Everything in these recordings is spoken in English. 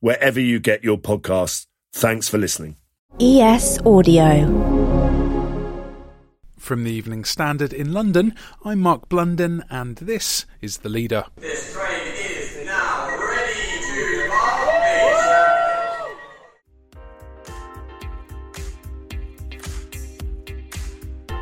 wherever you get your podcasts. Thanks for listening. ES Audio. From the Evening Standard in London, I'm Mark Blunden, and this is The Leader.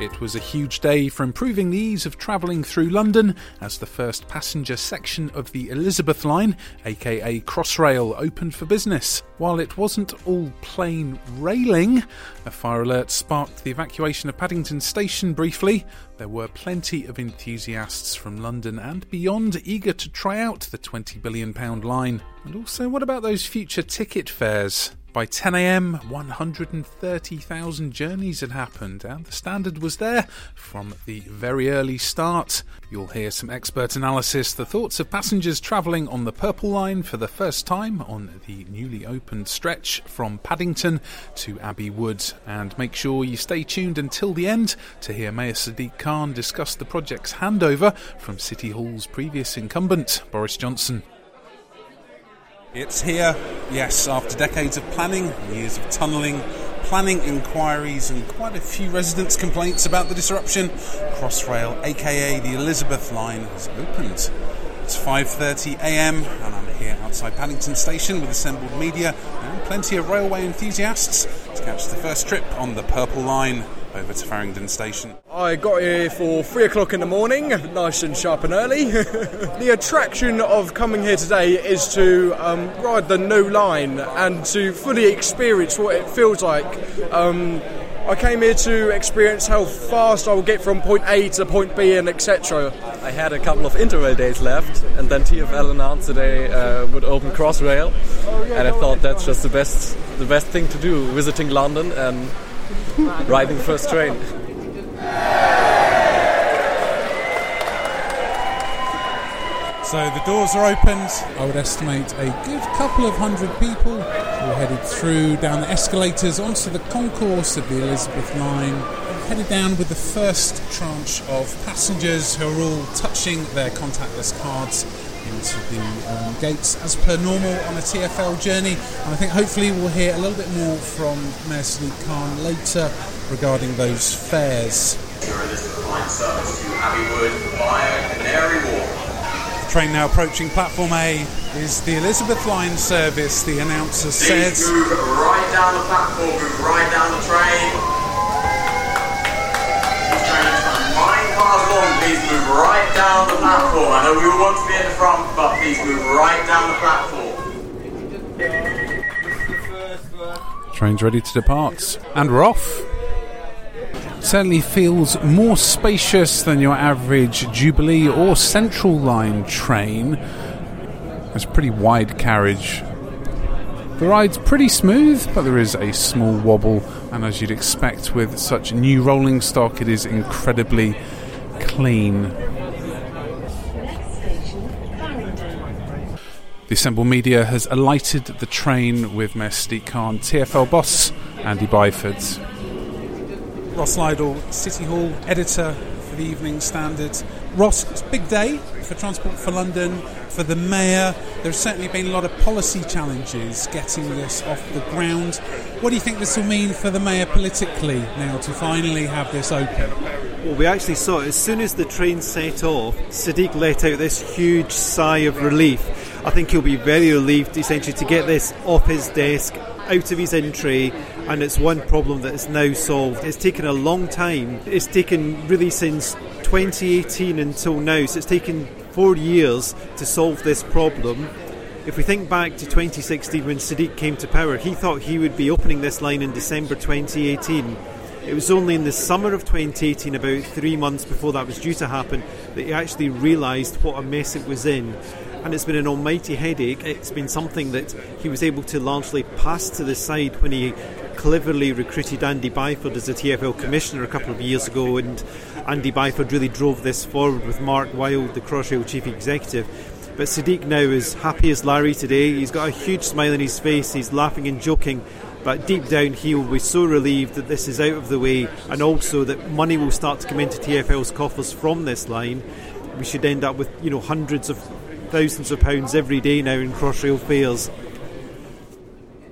It was a huge day for improving the ease of travelling through London as the first passenger section of the Elizabeth line, aka Crossrail, opened for business. While it wasn't all plain railing, a fire alert sparked the evacuation of Paddington Station briefly. There were plenty of enthusiasts from London and beyond eager to try out the £20 billion line. And also, what about those future ticket fares? By 10am, 130,000 journeys had happened, and the standard was there from the very early start. You'll hear some expert analysis, the thoughts of passengers travelling on the Purple Line for the first time on the newly opened stretch from Paddington to Abbey Wood. And make sure you stay tuned until the end to hear Mayor Sadiq Khan discuss the project's handover from City Hall's previous incumbent, Boris Johnson. It's here, yes, after decades of planning, years of tunnelling, planning inquiries, and quite a few residents' complaints about the disruption. Crossrail, aka the Elizabeth line, has opened. It's 5:30 a.m. and I'm here outside Paddington Station with assembled media and plenty of railway enthusiasts to catch the first trip on the Purple Line over to Farringdon Station. I got here for three o'clock in the morning, nice and sharp and early. the attraction of coming here today is to um, ride the new line and to fully experience what it feels like. Um, I came here to experience how fast I will get from point A to point B and etc. I had a couple of interrail days left, and then TFL announced that they uh, would open Crossrail, and I thought that's just the best, the best thing to do, visiting London and riding first train. So the doors are opened. I would estimate a good couple of hundred people who are headed through down the escalators onto the concourse of the Elizabeth line. Headed down with the first tranche of passengers who are all touching their contactless cards into the um, gates as per normal on a TFL journey. And I think hopefully we'll hear a little bit more from Mayor Sadiq Khan later regarding those fares. Your Elizabeth line service to Abbey Wood via Canary Wharf. Train now approaching platform A is the Elizabeth line service, the announcer Please says. move right down the platform, move right down the train. This train is nine cars long. Please move right down the platform. I know we all want to be at the front, but please move right down the platform. Train's ready to depart. And we're off. Certainly feels more spacious than your average Jubilee or Central Line train. It's a pretty wide carriage. The ride's pretty smooth, but there is a small wobble, and as you'd expect with such new rolling stock, it is incredibly clean. The Assemble Media has alighted the train with Mayor Sadiq Khan, TFL boss Andy Byford. Ross Lydall, City Hall editor for the Evening Standard. Ross, it's a big day for Transport for London, for the Mayor. There's certainly been a lot of policy challenges getting this off the ground. What do you think this will mean for the Mayor politically now to finally have this open? Well, we actually saw it as soon as the train set off. Sadiq let out this huge sigh of relief. I think he'll be very relieved essentially to get this off his desk, out of his in tray, and it's one problem that is now solved. It's taken a long time. It's taken really since 2018 until now, so it's taken four years to solve this problem. If we think back to 2016 when Sadiq came to power, he thought he would be opening this line in December 2018. It was only in the summer of 2018, about three months before that was due to happen, that he actually realised what a mess it was in. And it's been an almighty headache. It's been something that he was able to largely pass to the side when he cleverly recruited Andy Byford as a TFL commissioner a couple of years ago, and Andy Byford really drove this forward with Mark Wild, the Crossrail chief executive. But Sadiq now is happy as Larry today. He's got a huge smile on his face. He's laughing and joking but deep down he will be so relieved that this is out of the way and also that money will start to come into TFL's coffers from this line. We should end up with you know hundreds of thousands of pounds every day now in Crossrail fares.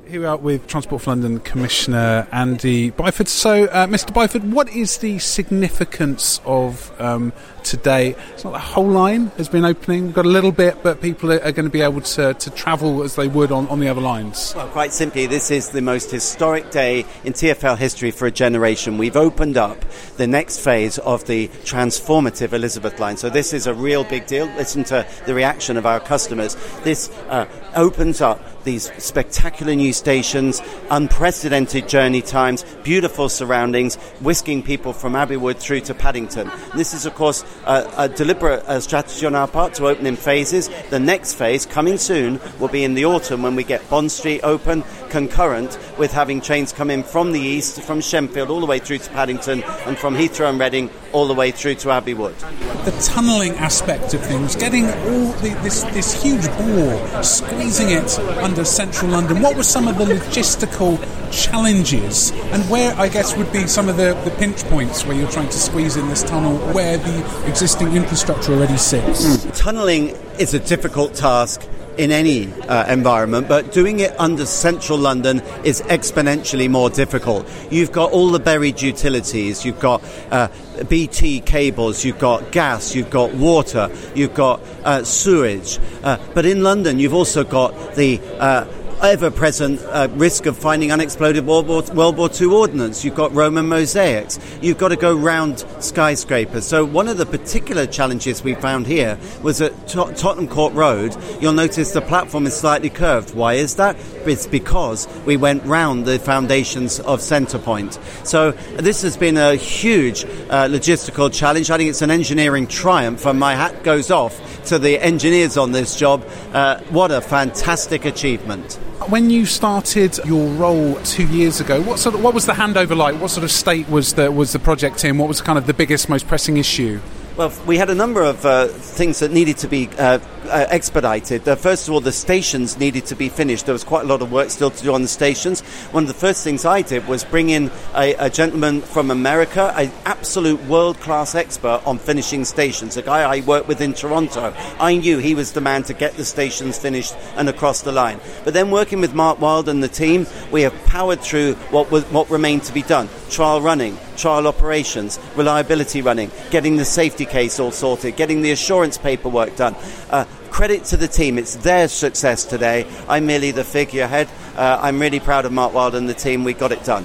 Here we are with Transport for London Commissioner Andy Byford. So, uh, Mr. Byford, what is the significance of um, today? It's not the whole line has been opening. We've got a little bit, but people are, are going to be able to, to travel as they would on, on the other lines. Well, quite simply, this is the most historic day in TFL history for a generation. We've opened up the next phase of the transformative Elizabeth line. So, this is a real big deal. Listen to the reaction of our customers. This uh, opens up these spectacular new stations, unprecedented journey times, beautiful surroundings, whisking people from Abbey Wood through to Paddington. This is, of course, a, a deliberate strategy on our part to open in phases. The next phase, coming soon, will be in the autumn when we get Bond Street open, concurrent with having trains come in from the east, from Shenfield all the way through to Paddington, and from Heathrow and Reading all the way through to Abbey Wood. The tunnelling aspect of things, getting all the, this, this huge bore, squeezing it under central London, what were some of the logistical challenges and where I guess would be some of the, the pinch points where you're trying to squeeze in this tunnel where the existing infrastructure already sits? Mm. Tunnelling is a difficult task in any uh, environment, but doing it under central London is exponentially more difficult. You've got all the buried utilities, you've got uh, BT cables, you've got gas, you've got water, you've got uh, sewage, uh, but in London you've also got the uh, ever present uh, risk of finding unexploded World War, World War II ordnance. You've got Roman mosaics. You've got to go round skyscrapers. So, one of the particular challenges we found here was at Tot- Tottenham Court Road. You'll notice the platform is slightly curved. Why is that? It's because we went round the foundations of Centrepoint. So, this has been a huge uh, logistical challenge. I think it's an engineering triumph, and my hat goes off to the engineers on this job. Uh, what a fantastic achievement. When you started your role two years ago, what sort of, what was the handover like? What sort of state was the was the project in? What was kind of the biggest, most pressing issue? Well, we had a number of uh, things that needed to be uh, uh, expedited. Uh, first of all, the stations needed to be finished. There was quite a lot of work still to do on the stations. One of the first things I did was bring in a, a gentleman from America, an absolute world class expert on finishing stations, a guy I worked with in Toronto. I knew he was the man to get the stations finished and across the line. But then working with Mark Wild and the team, we have powered through what, was, what remained to be done trial running, trial operations, reliability running, getting the safety case all sorted, getting the assurance paperwork done. Uh, credit to the team. It's their success today. I'm merely the figurehead. Uh, I'm really proud of Mark Wild and the team. We got it done.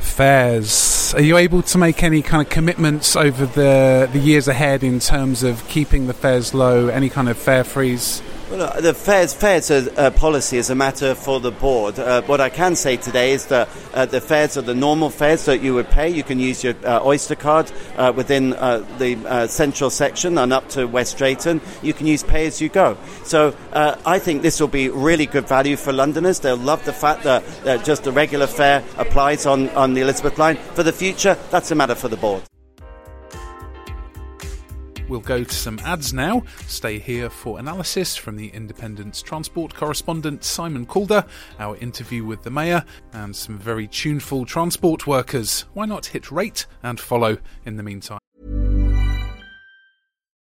Fares. Are you able to make any kind of commitments over the the years ahead in terms of keeping the fares low? Any kind of fare freeze? Well, uh, the fares, fares uh, policy is a matter for the board. Uh, what I can say today is that uh, the fares are the normal fares that you would pay. You can use your uh, Oyster card uh, within the central section and up to West Drayton. You can use pay as you go. So I think this will be really good value for Londoners. They'll love the fact that just the regular fare applies on, on the Elizabeth line. For the future, that's a matter for the board. We'll go to some ads now. Stay here for analysis from the Independent's transport correspondent Simon Calder, our interview with the Mayor, and some very tuneful transport workers. Why not hit rate and follow in the meantime?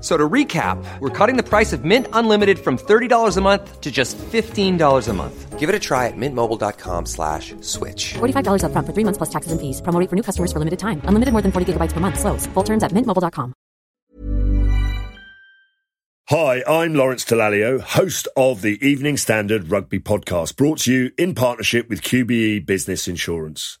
So to recap, we're cutting the price of Mint Unlimited from $30 a month to just $15 a month. Give it a try at mintmobile.com slash switch. $45 upfront for three months plus taxes and fees. Promo for new customers for limited time. Unlimited more than 40 gigabytes per month. Slows. Full terms at mintmobile.com. Hi, I'm Lawrence Dallaglio, host of the Evening Standard Rugby Podcast, brought to you in partnership with QBE Business Insurance.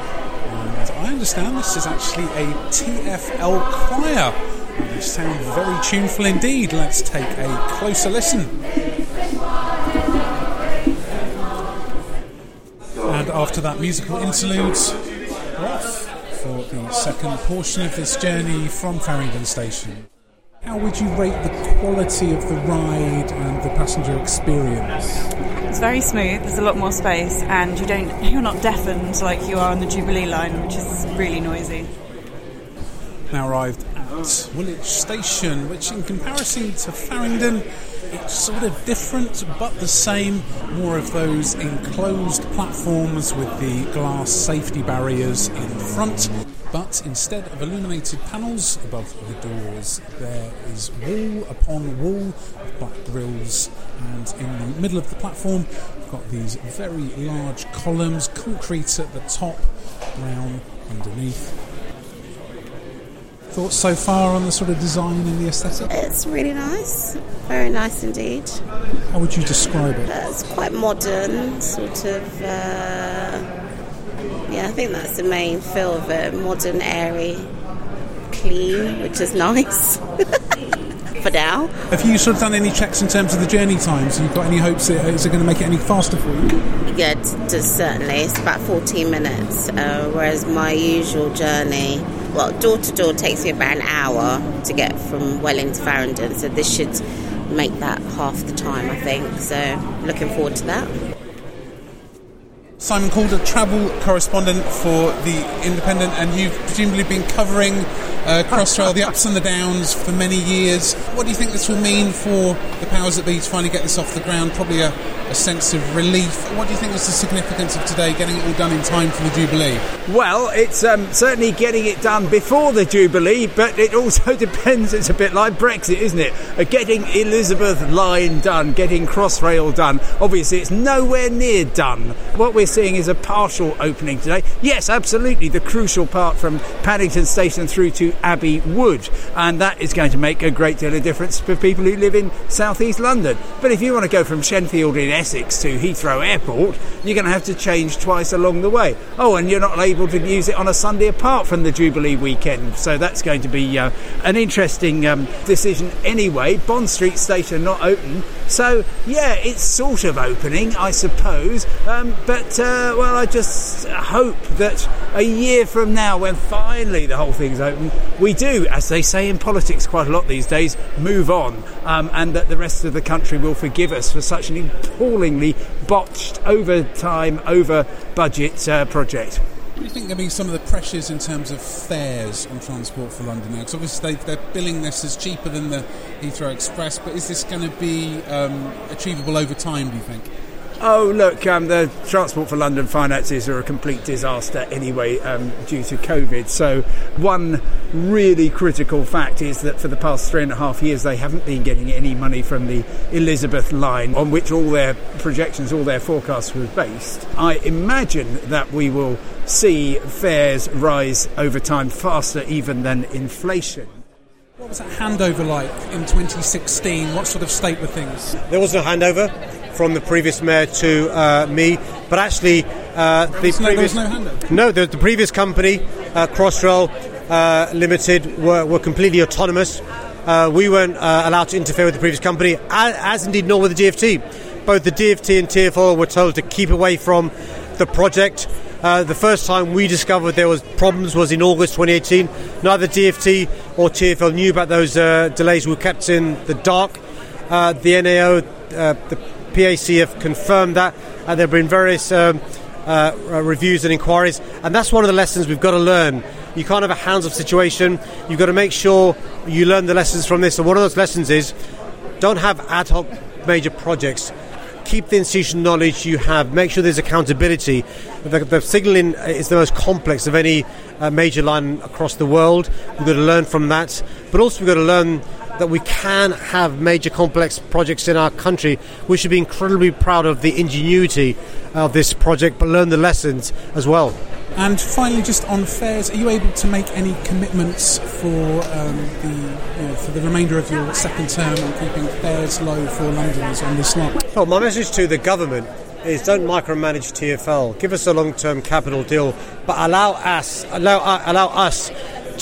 I understand this is actually a TFL choir. They sound very tuneful indeed. Let's take a closer listen. And after that musical interlude, we're off for the second portion of this journey from Farringdon Station. How would you rate the quality of the ride and the passenger experience? It's very smooth. There's a lot more space, and you don't you're not deafened like you are on the Jubilee line, which is really noisy. Now arrived at Woolwich Station, which, in comparison to Farringdon, it's sort of different but the same. More of those enclosed platforms with the glass safety barriers in front. But instead of illuminated panels above the doors, there is wall upon wall of black grills, and in the middle of the platform, we've got these very large columns, concrete at the top, brown underneath. Thoughts so far on the sort of design and the aesthetic? It's really nice, very nice indeed. How would you describe it? Uh, it's quite modern, sort of. Uh, yeah, I think that's the main feel of it. Modern, airy, clean, which is nice. For now. Have you sort of done any checks in terms of the journey times? Have you got any hopes that is it going to make it any faster for you? Yeah, t- t- certainly. It's about 14 minutes, uh, whereas my usual journey, well, door to door takes me about an hour to get from Welling to Farringdon, so this should make that half the time, I think. So, looking forward to that. Simon Calder, travel correspondent for The Independent, and you've presumably been covering uh, Crossrail, the ups and the downs, for many years. What do you think this will mean for the powers that be to finally get this off the ground? Probably a, a sense of relief. What do you think is the significance of today, getting it all done in time for the Jubilee? Well, it's um, certainly getting it done before the Jubilee, but it also depends. It's a bit like Brexit, isn't it? Uh, getting Elizabeth Line done, getting Crossrail done. Obviously, it's nowhere near done. What we're seeing is a partial opening today. Yes, absolutely, the crucial part from Paddington Station through to Abbey Wood, and that is going to make a great deal of difference for people who live in southeast London. But if you want to go from Shenfield in Essex to Heathrow Airport, you're going to have to change twice along the way. Oh, and you're not able to use it on a Sunday apart from the Jubilee weekend, so that's going to be uh, an interesting um, decision anyway. Bond Street Station not open, so yeah, it's sort of opening, I suppose. Um, but uh, well, I just hope that a year from now, when finally the whole thing's open, we do, as they say in politics quite a lot these days, move on, um, and that the rest of the country will forgive us for such an appallingly botched, over time, over budget uh, project. Do you think there'll be some of the pressures in terms of fares on Transport for London now? Because obviously they, are billing this as cheaper than the Heathrow Express, but is this going to be um, achievable over time, do you think? Oh, look, um, the Transport for London finances are a complete disaster anyway um, due to COVID. So, one really critical fact is that for the past three and a half years, they haven't been getting any money from the Elizabeth line on which all their projections, all their forecasts were based. I imagine that we will see fares rise over time faster even than inflation. What was that handover like in 2016? What sort of state were things? There was no handover from the previous mayor to uh, me, but actually uh, the previous no no the, the previous company, uh, Crossrail uh, Limited, were, were completely autonomous. Uh, we weren't uh, allowed to interfere with the previous company, as, as indeed nor with the DFT. Both the DFT and TFL were told to keep away from the project. Uh, the first time we discovered there was problems was in August 2018. Neither DFT or TFL knew about those uh, delays. We were kept in the dark. Uh, the NAO, uh, the PAC have confirmed that, and there have been various um, uh, reviews and inquiries, and that's one of the lessons we've got to learn. You can't have a hands-off situation. You've got to make sure you learn the lessons from this. And one of those lessons is don't have ad hoc major projects. Keep the institutional knowledge you have. Make sure there's accountability. The, the signalling is the most complex of any uh, major line across the world. We've got to learn from that, but also we've got to learn that we can have major complex projects in our country. We should be incredibly proud of the ingenuity of this project, but learn the lessons as well. And finally, just on fares, are you able to make any commitments for um, the you know, for the remainder of your second term on keeping fares low for Londoners on this line? Well, my message to the government is don't micromanage TFL. Give us a long-term capital deal, but allow us allow uh, allow us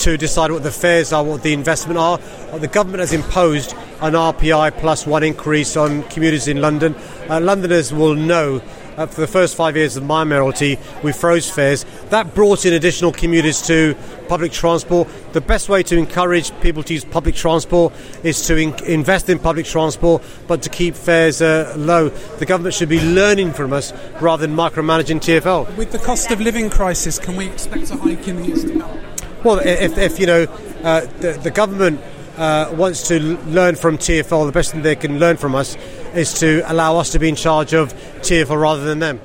to decide what the fares are, what the investment are. The government has imposed an RPI plus one increase on commuters in London. Uh, Londoners will know uh, for the first five years of my mayoralty, we froze fares. That brought in additional commuters to public transport. The best way to encourage people to use public transport is to in- invest in public transport, but to keep fares uh, low. The government should be learning from us rather than micromanaging TFL. With the cost of living crisis, can we expect a hike in the years to come? Well, if, if you know, uh, the, the government uh, wants to learn from TFL, the best thing they can learn from us is to allow us to be in charge of TFL rather than them.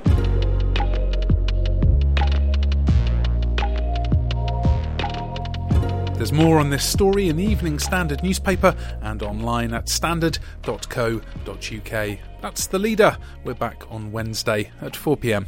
There's more on this story in the Evening Standard newspaper and online at standard.co.uk. That's the leader. We're back on Wednesday at 4 pm.